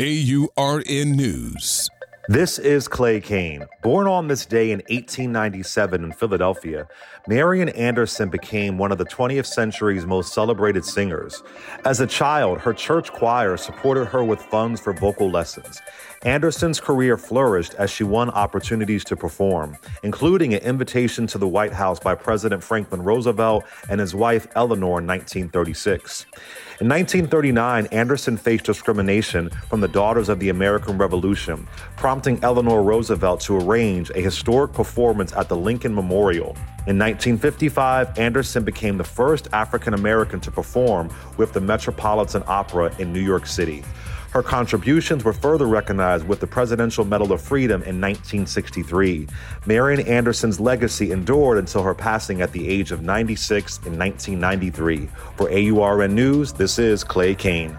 AURN News. This is Clay Cane. Born on this day in 1897 in Philadelphia, Marian Anderson became one of the 20th century's most celebrated singers. As a child, her church choir supported her with funds for vocal lessons. Anderson's career flourished as she won opportunities to perform, including an invitation to the White House by President Franklin Roosevelt and his wife Eleanor in 1936. In 1939, Anderson faced discrimination from the Daughters of the American Revolution, prompting Eleanor Roosevelt to arrange a historic performance at the Lincoln Memorial. In 1955, Anderson became the first African American to perform with the Metropolitan Opera in New York City. Her contributions were further recognized with the Presidential Medal of Freedom in 1963. Marian Anderson's legacy endured until her passing at the age of 96 in 1993. For AURN News, this is Clay Cane.